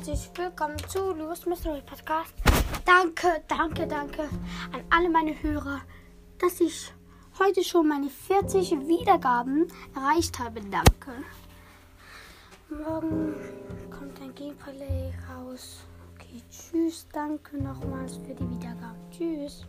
herzlich willkommen zu Louis Mystery Podcast. Danke, danke, danke an alle meine Hörer, dass ich heute schon meine 40 Wiedergaben erreicht habe. Danke. Morgen kommt ein Gameplay raus. Okay, tschüss. Danke nochmals für die Wiedergaben. Tschüss.